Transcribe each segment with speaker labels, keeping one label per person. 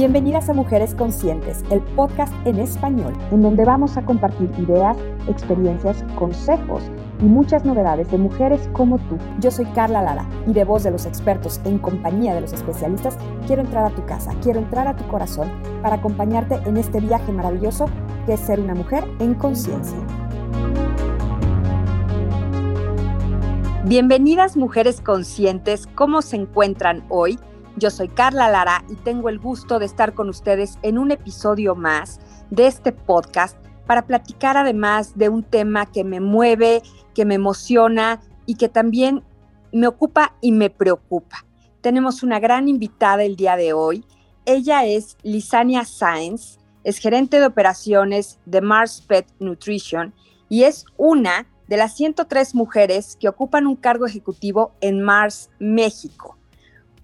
Speaker 1: Bienvenidas a Mujeres Conscientes, el podcast en español, en donde vamos a compartir ideas, experiencias, consejos y muchas novedades de mujeres como tú. Yo soy Carla Lara y de voz de los expertos en compañía de los especialistas, quiero entrar a tu casa, quiero entrar a tu corazón para acompañarte en este viaje maravilloso que es ser una mujer en conciencia. Bienvenidas mujeres conscientes, ¿cómo se encuentran hoy? Yo soy Carla Lara y tengo el gusto de estar con ustedes en un episodio más de este podcast para platicar además de un tema que me mueve, que me emociona y que también me ocupa y me preocupa. Tenemos una gran invitada el día de hoy. Ella es Lisania Sáenz, es gerente de operaciones de Mars Pet Nutrition y es una de las 103 mujeres que ocupan un cargo ejecutivo en Mars México.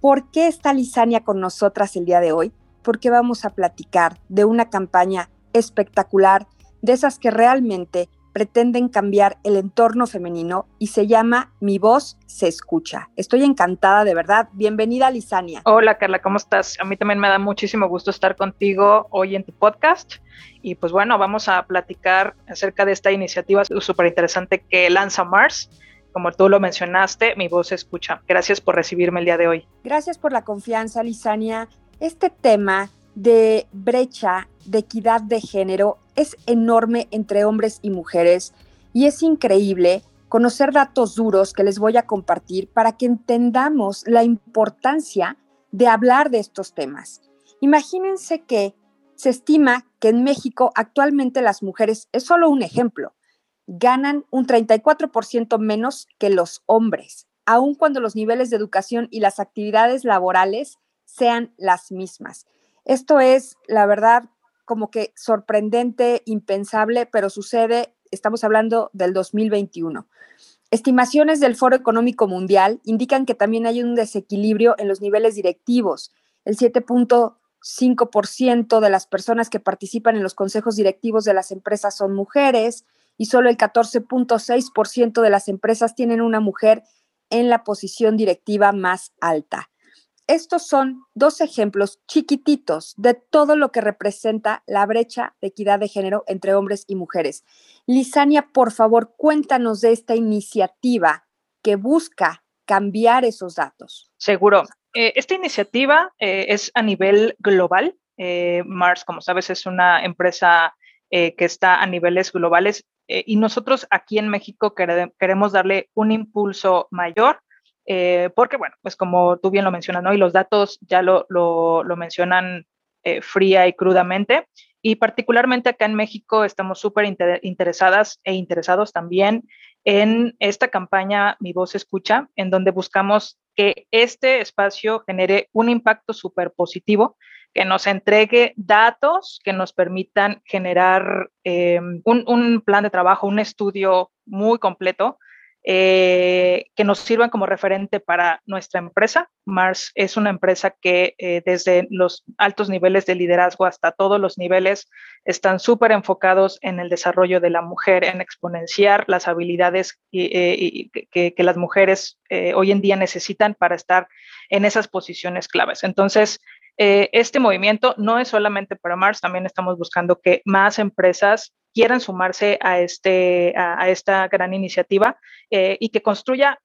Speaker 1: ¿Por qué está Lisania con nosotras el día de hoy? Porque vamos a platicar de una campaña espectacular, de esas que realmente pretenden cambiar el entorno femenino y se llama Mi voz se escucha. Estoy encantada, de verdad. Bienvenida, Lisania.
Speaker 2: Hola, Carla, ¿cómo estás? A mí también me da muchísimo gusto estar contigo hoy en tu podcast. Y pues bueno, vamos a platicar acerca de esta iniciativa súper interesante que lanza Mars como tú lo mencionaste, mi voz se escucha. Gracias por recibirme el día de hoy.
Speaker 1: Gracias por la confianza, Lisania. Este tema de brecha, de equidad de género, es enorme entre hombres y mujeres y es increíble conocer datos duros que les voy a compartir para que entendamos la importancia de hablar de estos temas. Imagínense que se estima que en México actualmente las mujeres, es solo un ejemplo, ganan un 34% menos que los hombres, aun cuando los niveles de educación y las actividades laborales sean las mismas. Esto es, la verdad, como que sorprendente, impensable, pero sucede, estamos hablando del 2021. Estimaciones del Foro Económico Mundial indican que también hay un desequilibrio en los niveles directivos. El 7.5% de las personas que participan en los consejos directivos de las empresas son mujeres, y solo el 14.6% de las empresas tienen una mujer en la posición directiva más alta. Estos son dos ejemplos chiquititos de todo lo que representa la brecha de equidad de género entre hombres y mujeres. Lisania, por favor, cuéntanos de esta iniciativa que busca cambiar esos datos.
Speaker 2: Seguro. Eh, esta iniciativa eh, es a nivel global. Eh, Mars, como sabes, es una empresa que está a niveles globales eh, y nosotros aquí en México queremos darle un impulso mayor, eh, porque bueno, pues como tú bien lo mencionas, ¿no? Y los datos ya lo, lo, mencionan eh, fría y crudamente. Y particularmente acá en México estamos súper interesadas e interesados también en esta campaña Mi Voz Escucha, en donde buscamos que este espacio genere un impacto súper positivo que nos entregue datos que nos permitan generar eh, un, plan de trabajo, un estudio muy completo eh, que nos sirvan como referente para nuestra empresa. Mars es una empresa que eh, desde los altos niveles de liderazgo hasta todos los niveles están súper enfocados en el desarrollo de la mujer, en exponenciar las habilidades que, que, las mujeres hoy en día necesitan para estar en esas posiciones claves. Entonces, eh, este movimiento no es solamente para Mars, también estamos buscando que más empresas quieran sumarse a, este, a, esta gran iniciativa eh, y que construya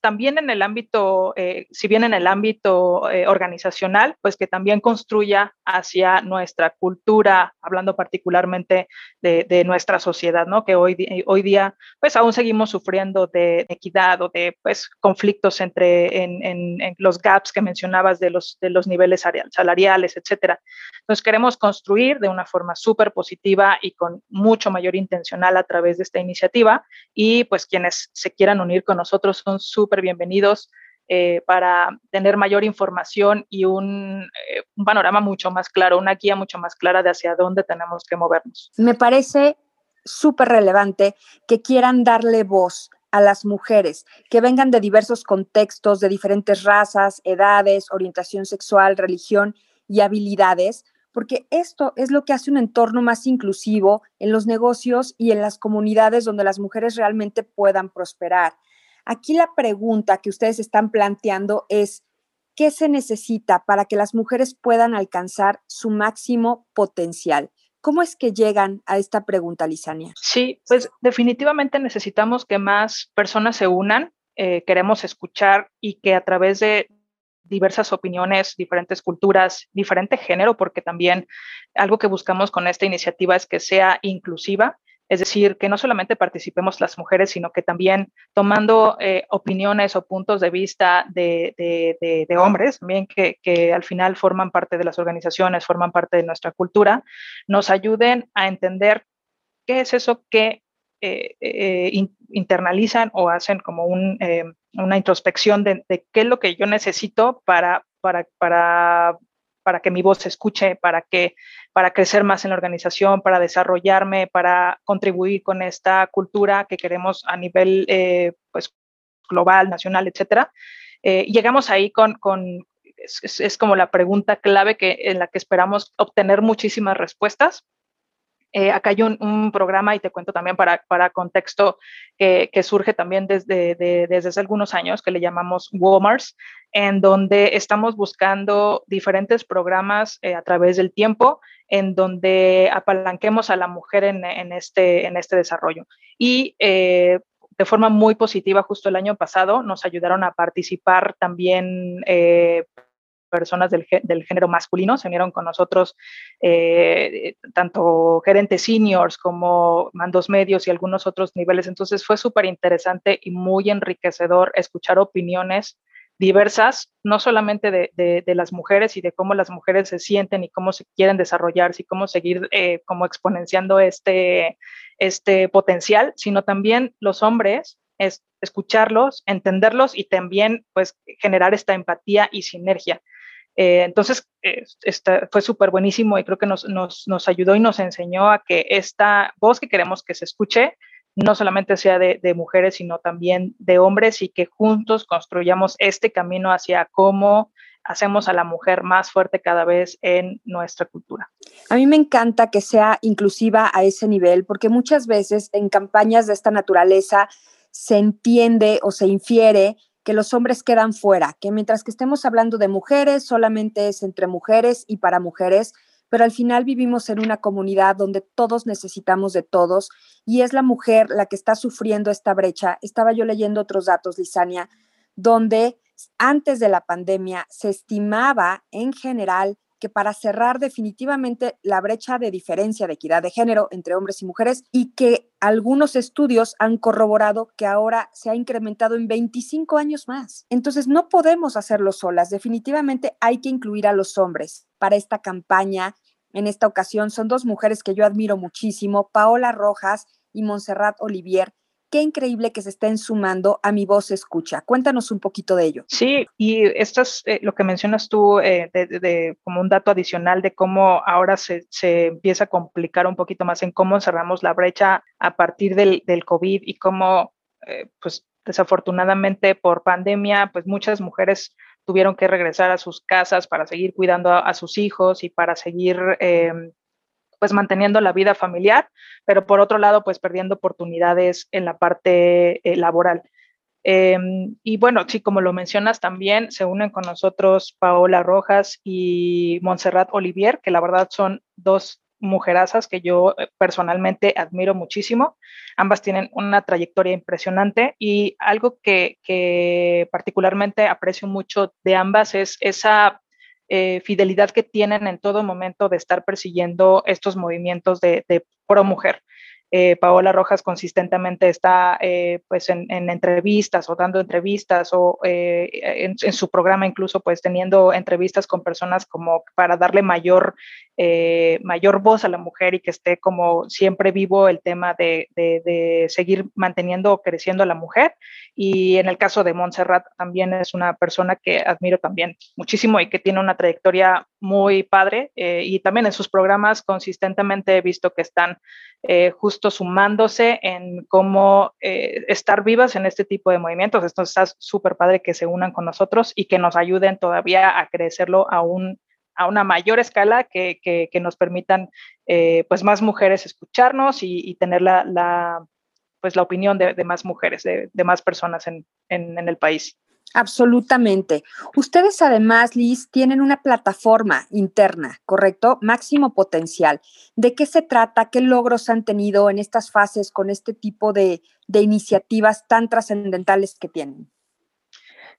Speaker 2: también en el ámbito, eh, si bien en el ámbito eh, organizacional, pues que también construya hacia nuestra cultura, hablando particularmente de, nuestra sociedad, ¿no? Que hoy, hoy día, pues aún seguimos sufriendo de equidad o de, pues, conflictos entre, en, los gaps que mencionabas de los, de los niveles salariales, etcétera. Entonces queremos construir de una forma súper positiva y con mucho mayor intencional a través de esta iniciativa y pues quienes se quieran unir con nosotros son súper bienvenidos eh, para tener mayor información y un, eh, un, panorama mucho más claro, una guía mucho más clara de hacia dónde tenemos que movernos.
Speaker 1: Me parece súper relevante que quieran darle voz a las mujeres que vengan de diversos contextos, de diferentes razas, edades, orientación sexual, religión y habilidades, porque esto es lo que hace un entorno más inclusivo en los negocios y en las comunidades donde las mujeres realmente puedan prosperar. Aquí la pregunta que ustedes están planteando es, ¿qué se necesita para que las mujeres puedan alcanzar su máximo potencial? ¿Cómo es que llegan a esta pregunta, Lisania?
Speaker 2: Sí, pues definitivamente necesitamos que más personas se unan. Eh, queremos escuchar y que a través de diversas opiniones, diferentes culturas, diferente género, porque también algo que buscamos con esta iniciativa es que sea inclusiva, es decir, que no solamente participemos las mujeres, sino que también tomando eh, opiniones o puntos de vista de, hombres, también que, al final forman parte de las organizaciones, forman parte de nuestra cultura, nos ayuden a entender qué es eso que eh, eh, internalizan o hacen como una introspección de, qué es lo que yo necesito para, para que mi voz se escuche, para que para crecer más en la organización, para desarrollarme, para contribuir con esta cultura que queremos a nivel eh, pues, global, nacional, etcétera. Eh, llegamos ahí con, con es, es, como la pregunta clave que, en la que esperamos obtener muchísimas respuestas. Eh, acá hay un, programa, y te cuento también para, para contexto, que, surge también desde, desde hace algunos años, que le llamamos WOMARS, en donde estamos buscando diferentes programas eh, a través del tiempo, en donde apalanquemos a la mujer en, en este, en este desarrollo. Y eh, de forma muy positiva, justo el año pasado, nos ayudaron a participar también personas del, del, género masculino, se unieron con nosotros eh, tanto gerentes seniors como mandos medios y algunos otros niveles. Entonces fue súper interesante y muy enriquecedor escuchar opiniones diversas, no solamente de, de, las mujeres y de cómo las mujeres se sienten y cómo se quieren desarrollar y cómo seguir eh, como exponenciando este, este potencial, sino también los hombres es escucharlos, entenderlos y también pues generar esta empatía y sinergia. Eh, entonces, eh, fue súper buenísimo y creo que nos, nos, nos, ayudó y nos enseñó a que esta voz que queremos que se escuche no solamente sea de, de, mujeres, sino también de hombres y que juntos construyamos este camino hacia cómo hacemos a la mujer más fuerte cada vez en nuestra cultura.
Speaker 1: A mí me encanta que sea inclusiva a ese nivel, porque muchas veces en campañas de esta naturaleza se entiende o se infiere que los hombres quedan fuera, que mientras que estemos hablando de mujeres, solamente es entre mujeres y para mujeres, pero al final vivimos en una comunidad donde todos necesitamos de todos y es la mujer la que está sufriendo esta brecha. Estaba yo leyendo otros datos, Lisania, donde antes de la pandemia se estimaba en general que para cerrar definitivamente la brecha de diferencia de equidad de género entre hombres y mujeres y que algunos estudios han corroborado que ahora se ha incrementado en 25 años más. Entonces no podemos hacerlo solas, definitivamente hay que incluir a los hombres para esta campaña. En esta ocasión son dos mujeres que yo admiro muchísimo, Paola Rojas y Montserrat Olivier, qué increíble que se estén sumando a mi voz escucha. Cuéntanos un poquito de ello.
Speaker 2: Sí, y esto es eh, lo que mencionas tú eh, de, como un dato adicional de cómo ahora se, empieza a complicar un poquito más en cómo cerramos la brecha a partir del, COVID y cómo, eh, pues desafortunadamente por pandemia, pues muchas mujeres tuvieron que regresar a sus casas para seguir cuidando a, sus hijos y para seguir em, pues manteniendo la vida familiar, pero por otro lado, pues perdiendo oportunidades en la parte eh, laboral. Em, y bueno, sí, como lo mencionas también, se unen con nosotros Paola Rojas y Montserrat Olivier, que la verdad son dos mujerazas que yo eh, personalmente admiro muchísimo. Ambas tienen una trayectoria impresionante y algo que, que particularmente aprecio mucho de ambas es esa eh, fidelidad que tienen en todo momento de estar persiguiendo estos movimientos de, de pro mujer. Eh, Paola Rojas consistentemente está eh, pues en, entrevistas o dando entrevistas o eh, en, su programa incluso pues teniendo entrevistas con personas como para darle mayor, mayor voz a la mujer y que esté como siempre vivo el tema de, de, seguir manteniendo o creciendo a la mujer. Y en el caso de Montserrat también es una persona que admiro también muchísimo y que tiene una trayectoria muy padre y también en sus programas consistentemente he visto que están justo sumándose en cómo eh, estar vivas en este tipo de movimientos. Esto está súper padre que se unan con nosotros y que nos ayuden todavía a crecerlo a, a una mayor escala que, que, nos permitan eh, pues más mujeres escucharnos y, tener la, la, pues la opinión de, más mujeres, de, de más personas en, en, en el país.
Speaker 1: Absolutamente. Ustedes además, Liz, tienen una plataforma interna, ¿correcto? Máximo potencial. ¿De qué se trata? ¿Qué logros han tenido en estas fases con este tipo de, iniciativas tan trascendentales que tienen?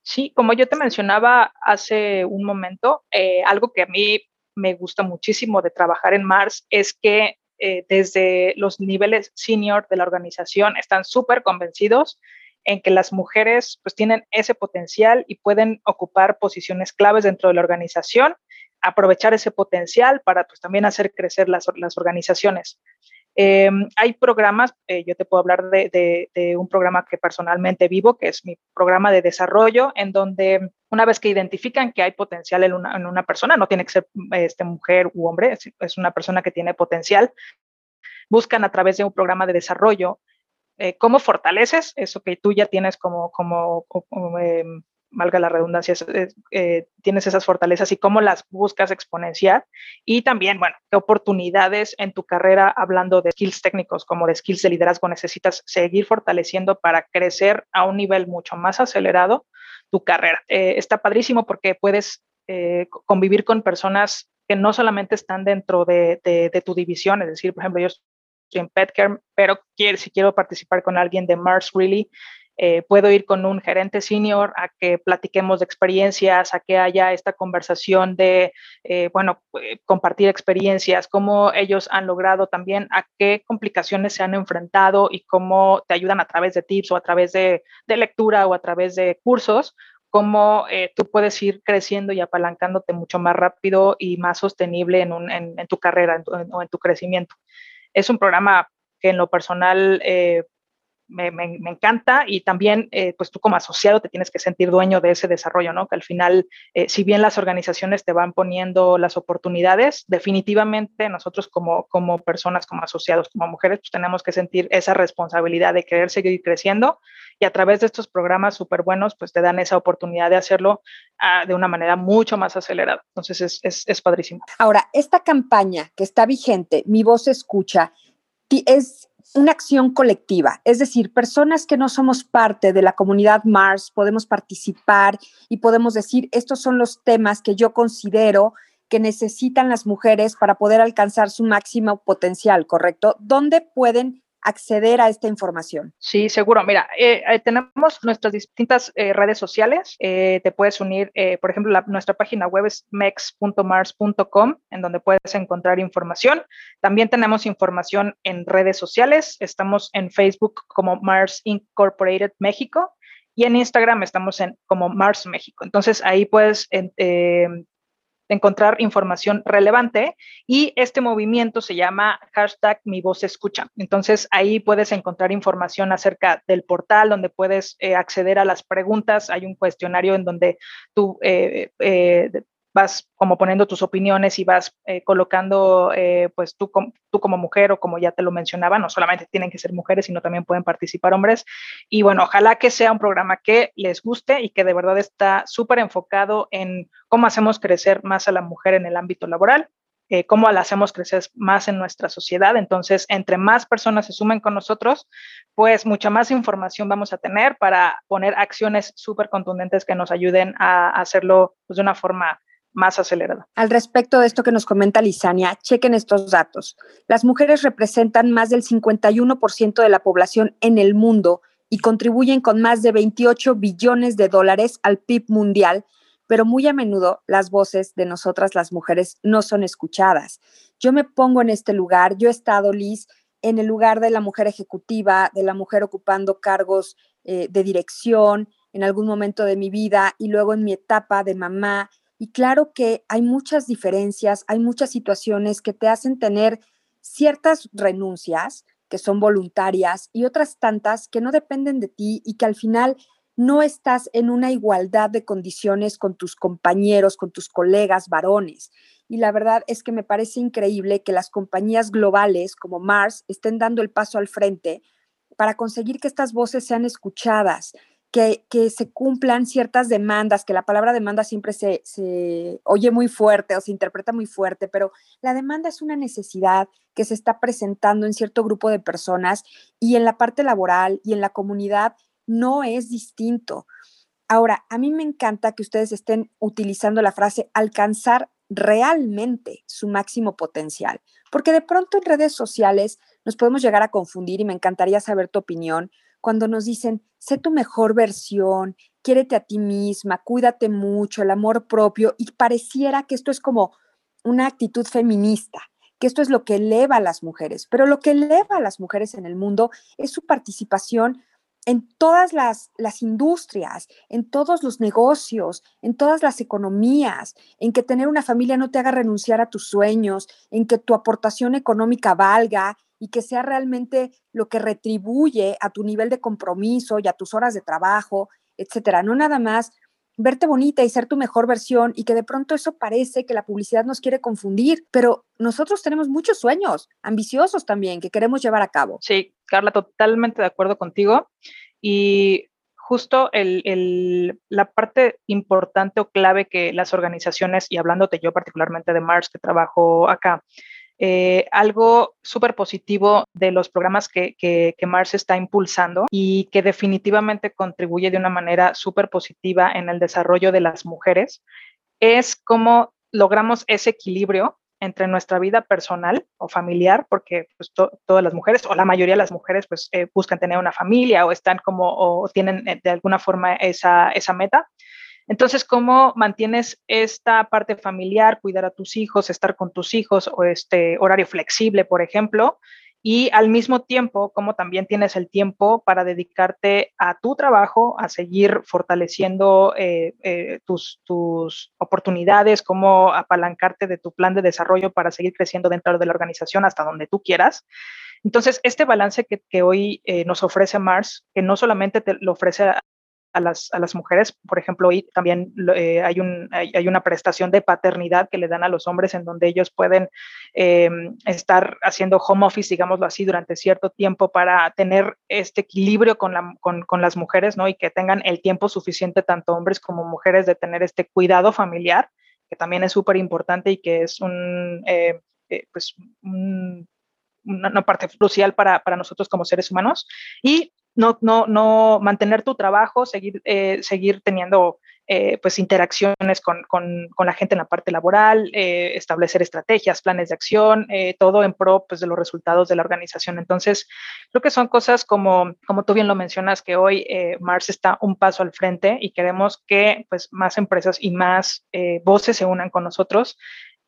Speaker 2: Sí, como yo te mencionaba hace un momento, eh, algo que a mí me gusta muchísimo de trabajar en Mars es que eh, desde los niveles senior de la organización están súper convencidos en que las mujeres pues tienen ese potencial y pueden ocupar posiciones claves dentro de la organización, aprovechar ese potencial para pues también hacer crecer las, las organizaciones. Eh, hay programas, eh, yo te puedo hablar de, de, un programa que personalmente vivo, que es mi programa de desarrollo, en donde una vez que identifican que hay potencial en una, en una persona, no tiene que ser este, mujer u hombre, es, una persona que tiene potencial, buscan a través de un programa de desarrollo eh, cómo fortaleces eso que tú ya tienes como, como, em, valga la redundancia, eh, tienes esas fortalezas y cómo las buscas exponenciar. Y también, bueno, qué oportunidades en tu carrera, hablando de skills técnicos como de skills de liderazgo, necesitas seguir fortaleciendo para crecer a un nivel mucho más acelerado tu carrera. Eh, está padrísimo porque puedes convivir con personas que no solamente están dentro de, de, tu división, es decir, por ejemplo, yo en Petcare, pero si quiero participar con alguien de Mars Really, eh, puedo ir con un gerente senior a que platiquemos de experiencias, a que haya esta conversación de, eh, bueno, eh, compartir experiencias, cómo ellos han logrado también, a qué complicaciones se han enfrentado y cómo te ayudan a través de tips o a través de, lectura o a través de cursos, cómo tú puedes ir creciendo y apalancándote mucho más rápido y más sostenible en, tu carrera o en tu crecimiento es un programa que en lo personal eh, me, encanta y también eh, pues tú como asociado te tienes que sentir dueño de ese desarrollo, ¿no? Que al final, eh, si bien las organizaciones te van poniendo las oportunidades, definitivamente nosotros como, como personas, como asociados, como mujeres, pues tenemos que sentir esa responsabilidad de querer seguir creciendo y a través de estos programas súper buenos, pues te dan esa oportunidad de hacerlo ah, de una manera mucho más acelerada. Entonces es, es, es padrísimo.
Speaker 1: Ahora, esta campaña que está vigente, Mi Voz Escucha, es una acción colectiva, es decir, personas que no somos parte de la comunidad Mars podemos participar y podemos decir, estos son los temas que yo considero que necesitan las mujeres para poder alcanzar su máximo potencial, ¿correcto? ¿Dónde pueden acceder a esta información?
Speaker 2: Sí, seguro. Mira, eh, eh, tenemos nuestras distintas eh, redes sociales. te puedes unir, por ejemplo, nuestra página web es mex.mars.com, en donde puedes encontrar información. También tenemos información en redes sociales. Estamos en Facebook como Mars Incorporated México y en Instagram estamos en como Mars México. Entonces ahí puedes encontrar información relevante y este movimiento se llama hashtag mi voz escucha. Entonces ahí puedes encontrar información acerca del portal donde puedes eh, acceder a las preguntas. Hay un cuestionario en donde tú eh, eh, vas como poniendo tus opiniones y vas eh, colocando, eh, pues tú, tú como mujer o como ya te lo mencionaba, no solamente tienen que ser mujeres, sino también pueden participar hombres. Y bueno, ojalá que sea un programa que les guste y que de verdad está súper enfocado en cómo hacemos crecer más a la mujer en el ámbito laboral. Eh, cómo la hacemos crecer más en nuestra sociedad. Entonces, entre más personas se sumen con nosotros, pues mucha más información vamos a tener para poner acciones súper contundentes que nos ayuden a hacerlo pues, de una forma más acelerada.
Speaker 1: Al respecto de esto que nos comenta Lisania, chequen estos datos. Las mujeres representan más del 51% de la población en el mundo y contribuyen con más de 28 billones de dólares al PIB mundial, pero muy a menudo las voces de nosotras las mujeres no son escuchadas. Yo me pongo en este lugar, yo he estado, Liz, en el lugar de la mujer ejecutiva, de la mujer ocupando cargos eh, de dirección en algún momento de mi vida y luego en mi etapa de mamá y claro que hay muchas diferencias, hay muchas situaciones que te hacen tener ciertas renuncias que son voluntarias y otras tantas que no dependen de ti y que al final no estás en una igualdad de condiciones con tus compañeros, con tus colegas varones. Y la verdad es que me parece increíble que las compañías globales como Mars estén dando el paso al frente para conseguir que estas voces sean escuchadas, que, se cumplan ciertas demandas, que la palabra demanda siempre se, se, oye muy fuerte o se interpreta muy fuerte, pero la demanda es una necesidad que se está presentando en cierto grupo de personas y en la parte laboral y en la comunidad no es distinto. Ahora, a mí me encanta que ustedes estén utilizando la frase alcanzar realmente su máximo potencial, porque de pronto en redes sociales nos podemos llegar a confundir y me encantaría saber tu opinión cuando nos dicen, sé tu mejor versión, quiérete a ti misma, cuídate mucho, el amor propio, y pareciera que esto es como una actitud feminista, que esto es lo que eleva a las mujeres, pero lo que eleva a las mujeres en el mundo es su participación en todas las, las, industrias, en todos los negocios, en todas las economías, en que tener una familia no te haga renunciar a tus sueños, en que tu aportación económica valga y que sea realmente lo que retribuye a tu nivel de compromiso y a tus horas de trabajo, etcétera. No nada más verte bonita y ser tu mejor versión y que de pronto eso parece que la publicidad nos quiere confundir, pero nosotros tenemos muchos sueños, ambiciosos también, que queremos llevar a cabo.
Speaker 2: Sí, Carla, totalmente de acuerdo contigo. Y justo la parte importante o clave que las organizaciones, y hablándote yo particularmente de Mars, que trabajo acá, eh, algo súper positivo de los programas que, Mars está impulsando y que definitivamente contribuye de una manera súper positiva en el desarrollo de las mujeres es cómo logramos ese equilibrio entre nuestra vida personal o familiar, porque pues, todas las mujeres o la mayoría de las mujeres pues eh, buscan tener una familia o están como o tienen eh, de alguna forma esa, esa meta, entonces, ¿cómo mantienes esta parte familiar, cuidar a tus hijos, estar con tus hijos o este horario flexible, por ejemplo? Y al mismo tiempo, cómo también tienes el tiempo para dedicarte a tu trabajo, a seguir fortaleciendo eh, eh, tus, oportunidades, cómo apalancarte de tu plan de desarrollo para seguir creciendo dentro de la organización hasta donde tú quieras. Entonces, este balance que, hoy eh, nos ofrece Mars, que no solamente te lo ofrece las, a las mujeres. Por ejemplo, hoy también eh, hay, un, hay, una prestación de paternidad que le dan a los hombres en donde ellos pueden eh, estar haciendo home office, digámoslo así, durante cierto tiempo para tener este equilibrio con, la, con, con las mujeres, ¿no? Y que tengan el tiempo suficiente, tanto hombres como mujeres, de tener este cuidado familiar, que también es súper importante y que es un, eh, pues, un, una, una, parte crucial para, para nosotros como seres humanos. Y no, no, no mantener tu trabajo, seguir, eh, seguir teniendo eh, pues interacciones con, con, con, la gente en la parte laboral, eh, establecer estrategias, planes de acción, todo en pro pues, de los resultados de la organización. Entonces, creo que son cosas como, como tú bien lo mencionas, que hoy Mars está un paso al frente y queremos que pues, más empresas y más voces se unan con nosotros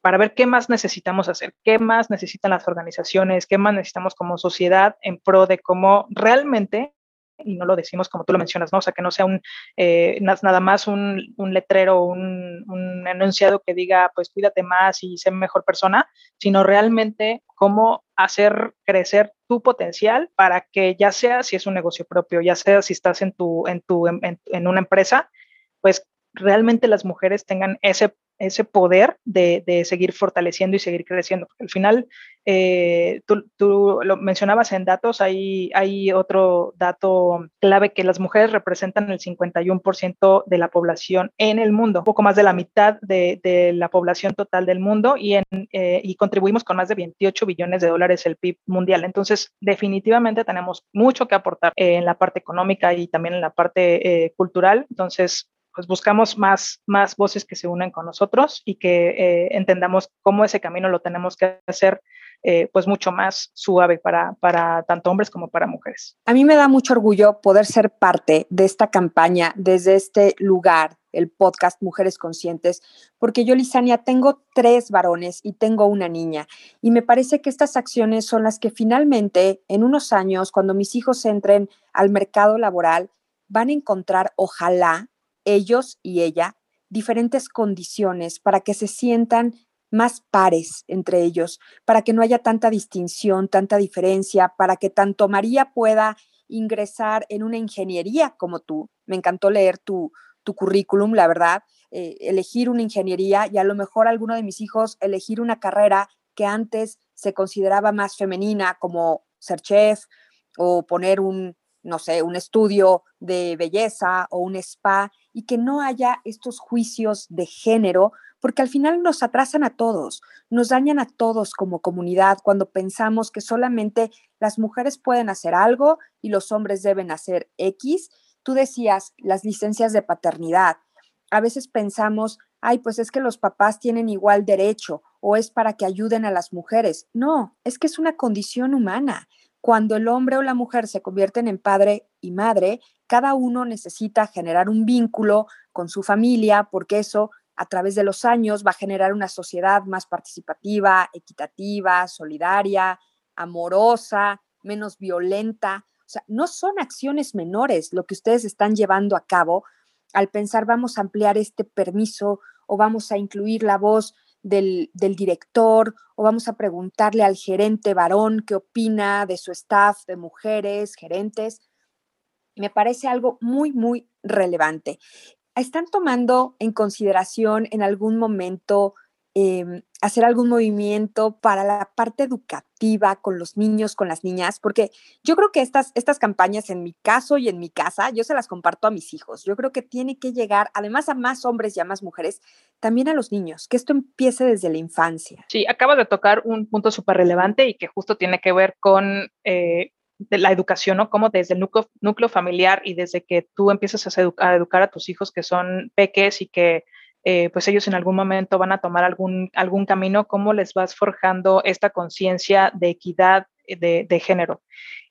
Speaker 2: para ver qué más necesitamos hacer, qué más necesitan las organizaciones, qué más necesitamos como sociedad en pro de cómo realmente y no lo decimos como tú lo mencionas, ¿no? O sea, que no sea un, eh, nada más un, un letrero, un, un, enunciado que diga, pues cuídate más y sé mejor persona, sino realmente cómo hacer crecer tu potencial para que ya sea si es un negocio propio, ya sea si estás en, tu, en, tu, en, en una empresa, pues realmente las mujeres tengan ese ese poder de, de, seguir fortaleciendo y seguir creciendo. Al final, eh, tú, tú, lo mencionabas en datos, hay, hay otro dato clave que las mujeres representan el 51% de la población en el mundo, un poco más de la mitad de, de la población total del mundo y, en, eh, y contribuimos con más de 28 billones de dólares el PIB mundial. Entonces, definitivamente tenemos mucho que aportar en la parte económica y también en la parte eh, cultural. Entonces, pues buscamos más, más voces que se unen con nosotros y que eh, entendamos cómo ese camino lo tenemos que hacer eh, pues mucho más suave para, para tanto hombres como para mujeres.
Speaker 1: A mí me da mucho orgullo poder ser parte de esta campaña desde este lugar, el podcast Mujeres Conscientes, porque yo, Lisania, tengo tres varones y tengo una niña. Y me parece que estas acciones son las que finalmente, en unos años, cuando mis hijos entren al mercado laboral, van a encontrar, ojalá, ellos y ella diferentes condiciones para que se sientan más pares entre ellos, para que no haya tanta distinción, tanta diferencia, para que tanto María pueda ingresar en una ingeniería como tú. Me encantó leer tu, tu currículum, la verdad, eh, elegir una ingeniería y a lo mejor alguno de mis hijos elegir una carrera que antes se consideraba más femenina, como ser chef o poner un, no sé, un estudio de belleza o un spa y que no haya estos juicios de género, porque al final nos atrasan a todos, nos dañan a todos como comunidad cuando pensamos que solamente las mujeres pueden hacer algo y los hombres deben hacer X Tú decías las licencias de paternidad. A veces pensamos, ay, pues es que los papás tienen igual derecho o es para que ayuden a las mujeres. No, es que es una condición humana. Cuando el hombre o la mujer se convierten en padre y madre, cada uno necesita generar un vínculo con su familia porque eso a través de los años va a generar una sociedad más participativa, equitativa, solidaria, amorosa, menos violenta. O sea, no son acciones menores lo que ustedes están llevando a cabo al pensar vamos a ampliar este permiso o vamos a incluir la voz del, director o vamos a preguntarle al gerente varón qué opina de su staff de mujeres, gerentes. Me parece algo muy, muy relevante. ¿Están tomando en consideración en algún momento Em, hacer algún movimiento para la parte educativa con los niños, con las niñas, porque yo creo que estas, estas campañas en mi caso y en mi casa, yo se las comparto a mis hijos. Yo creo que tiene que llegar, además a más hombres y a más mujeres, también a los niños, que esto empiece desde la infancia.
Speaker 2: Sí, acabas de tocar un punto súper relevante y que justo tiene que ver con... Eh, la educación, ¿no? Como desde el núcleo, núcleo, familiar y desde que tú empiezas a, a, educar a tus hijos que son peques y que eh, pues ellos en algún momento van a tomar algún, algún camino, cómo les vas forjando esta conciencia de equidad de, de, género.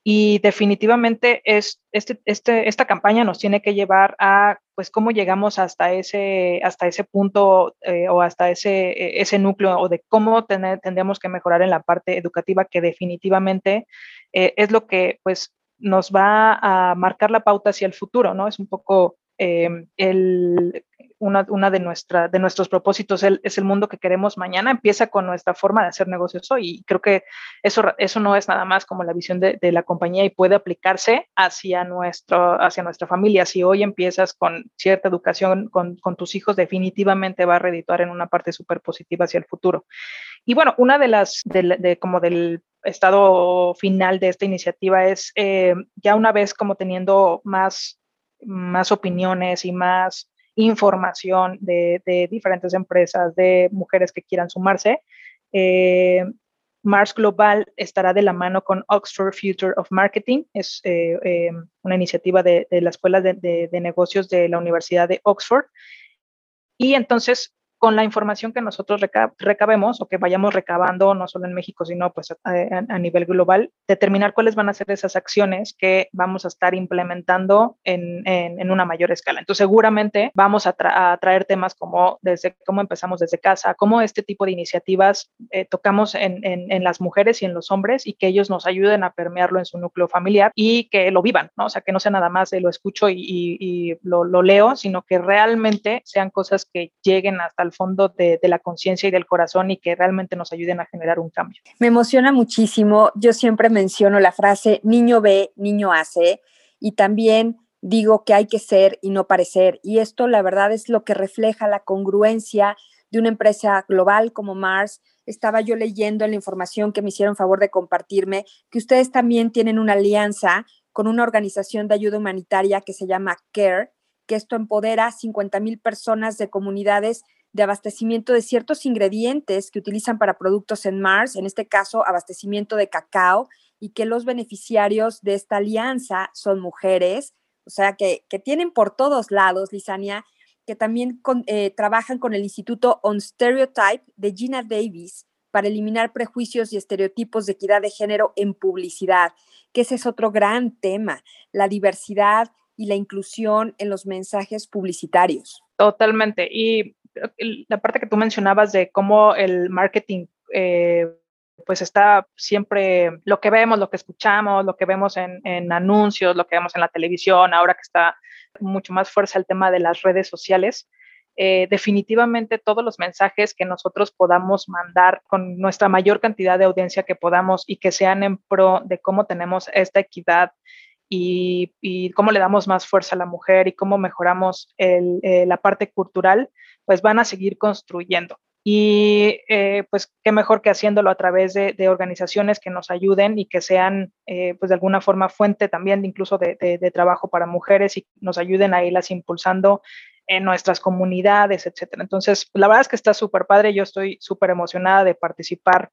Speaker 2: Y definitivamente es, este, este, esta campaña nos tiene que llevar a, pues, cómo llegamos hasta ese, hasta ese punto eh, o hasta ese, e, ese núcleo o de cómo tener, tendríamos que mejorar en la parte educativa, que definitivamente eh, es lo que, pues, nos va a marcar la pauta hacia el futuro, ¿no? Es un poco el, una, de, nuestra, de nuestros propósitos es el mundo que queremos mañana, empieza con nuestra forma de hacer negocios hoy. Y creo que eso, eso no es nada más como la visión de, la compañía y puede aplicarse hacia, nuestro, hacia nuestra familia. Si hoy empiezas con cierta educación con, con tus hijos, definitivamente va a redituar en una parte súper positiva hacia el futuro. Y bueno, una de las, de, como del estado final de esta iniciativa es eh, ya una vez como teniendo más, más opiniones y más información de, diferentes empresas, de mujeres que quieran sumarse. Eh, Mars Global estará de la mano con Oxford Future of Marketing, es eh, eh, una iniciativa de, la Escuela de, de, Negocios de la Universidad de Oxford. Y entonces con la información que nosotros recabemos o que vayamos recabando, no solo en México, sino pues a, nivel global, determinar cuáles van a ser esas acciones que vamos a estar implementando en, en, una mayor escala. Entonces, seguramente vamos a, traer temas como desde cómo empezamos desde casa, cómo este tipo de iniciativas eh, tocamos en, en, las mujeres y en los hombres y que ellos nos ayuden a permearlo en su núcleo familiar y que lo vivan, ¿no? O sea, que no sea nada más de lo escucho y, y, lo, lo leo, sino que realmente sean cosas que lleguen hasta el fondo de, la conciencia y del corazón y que realmente nos ayuden a generar un cambio.
Speaker 1: Me emociona muchísimo. Yo siempre menciono la frase niño ve, niño hace y también digo que hay que ser y no parecer. Y esto la verdad es lo que refleja la congruencia de una empresa global como Mars. Estaba yo leyendo en la información que me hicieron favor de compartirme que ustedes también tienen una alianza con una organización de ayuda humanitaria que se llama CARE, que esto empodera a 50 mil personas de comunidades de abastecimiento de ciertos ingredientes que utilizan para productos en Mars, en este caso abastecimiento de cacao, y que los beneficiarios de esta alianza son mujeres, o sea, que, tienen por todos lados, Lisania, que también eh, trabajan con el Instituto On Stereotype de Gina Davis para eliminar prejuicios y estereotipos de equidad de género en publicidad, que ese es otro gran tema, la diversidad y la inclusión en los mensajes publicitarios.
Speaker 2: Totalmente. Y la parte que tú mencionabas de cómo el marketing eh, pues está siempre lo que vemos, lo que escuchamos, lo que vemos en, anuncios, lo que vemos en la televisión, ahora que está mucho más fuerza el tema de las redes sociales. Eh, definitivamente todos los mensajes que nosotros podamos mandar con nuestra mayor cantidad de audiencia que podamos y que sean en pro de cómo tenemos esta equidad y, cómo le damos más fuerza a la mujer y cómo mejoramos eh, la parte cultural, pues van a seguir construyendo. Y eh, pues qué mejor que haciéndolo a través de, organizaciones que nos ayuden y que sean eh, pues de alguna forma fuente también incluso de, de, trabajo para mujeres y nos ayuden a irlas impulsando en nuestras comunidades, etcétera. Entonces, la verdad es que está súper padre. Yo estoy súper emocionada de participar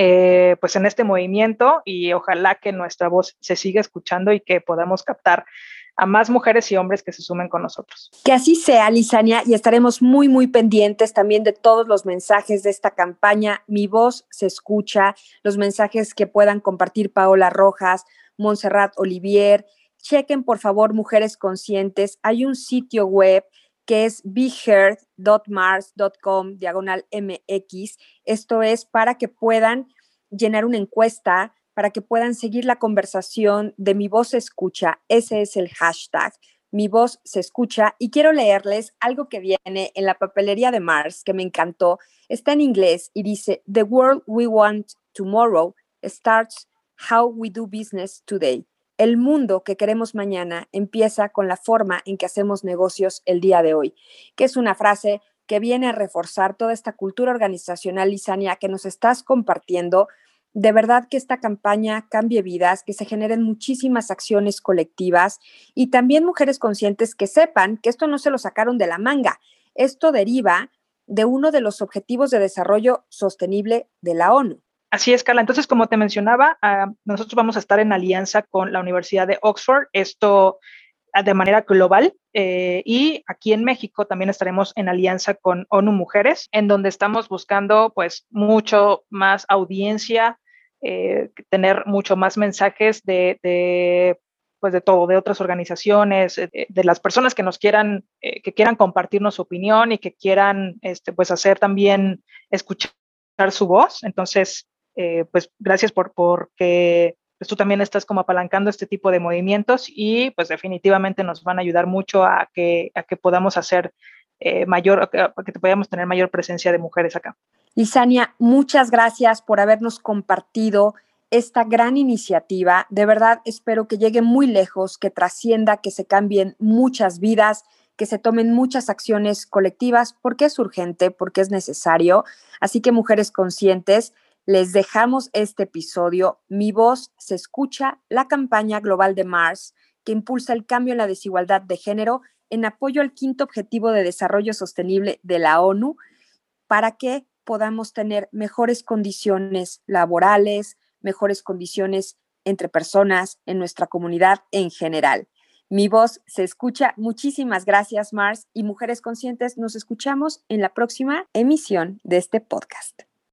Speaker 2: eh, pues en este movimiento y ojalá que nuestra voz se siga escuchando y que podamos captar a más mujeres y hombres que se sumen con nosotros.
Speaker 1: Que así sea, Lisania, y estaremos muy, muy pendientes también de todos los mensajes de esta campaña. Mi voz se escucha, los mensajes que puedan compartir Paola Rojas, Montserrat Olivier. Chequen, por favor, Mujeres Conscientes. Hay un sitio web que es beheard.mars.com, diagonal MX. Esto es para que puedan llenar una encuesta, para que puedan seguir la conversación de Mi Voz se escucha. Ese es el hashtag. Mi voz se escucha y quiero leerles algo que viene en la papelería de Mars que me encantó. Está en inglés y dice, The world we want tomorrow starts how we do business today. El mundo que queremos mañana empieza con la forma en que hacemos negocios el día de hoy, que es una frase que viene a reforzar toda esta cultura organizacional, Lisania, que nos estás compartiendo. De verdad que esta campaña cambie vidas, que se generen muchísimas acciones colectivas y también mujeres conscientes que sepan que esto no se lo sacaron de la manga. Esto deriva de uno de los objetivos de desarrollo sostenible de la ONU.
Speaker 2: Así es, Carla. Entonces, como te mencionaba, ah, nosotros vamos a estar en alianza con la Universidad de Oxford, esto ah, de manera global, eh, y aquí en México también estaremos en alianza con ONU Mujeres, en donde estamos buscando pues mucho más audiencia, eh, tener mucho más mensajes de, pues de todo, de otras organizaciones, eh, de, las personas que nos quieran, que quieran compartirnos su opinión y que quieran, este, pues hacer también escuchar su voz. Entonces, eh, pues gracias por porque pues, tú también estás como apalancando este tipo de movimientos y pues definitivamente nos van a ayudar mucho a que, a que podamos hacer eh, mayor, a que podamos tener mayor presencia de mujeres acá.
Speaker 1: Lisania, muchas gracias por habernos compartido esta gran iniciativa. De verdad, espero que llegue muy lejos, que trascienda, que se cambien muchas vidas, que se tomen muchas acciones colectivas, porque es urgente, porque es necesario. Así que mujeres conscientes, les dejamos este episodio. Mi voz se escucha, la campaña global de Mars que impulsa el cambio en la desigualdad de género en apoyo al quinto objetivo de desarrollo sostenible de la ONU para que podamos tener mejores condiciones laborales, mejores condiciones entre personas en nuestra comunidad en general. Mi voz se escucha. Muchísimas gracias, Mars. Y Mujeres Conscientes, nos escuchamos en la próxima emisión de este podcast.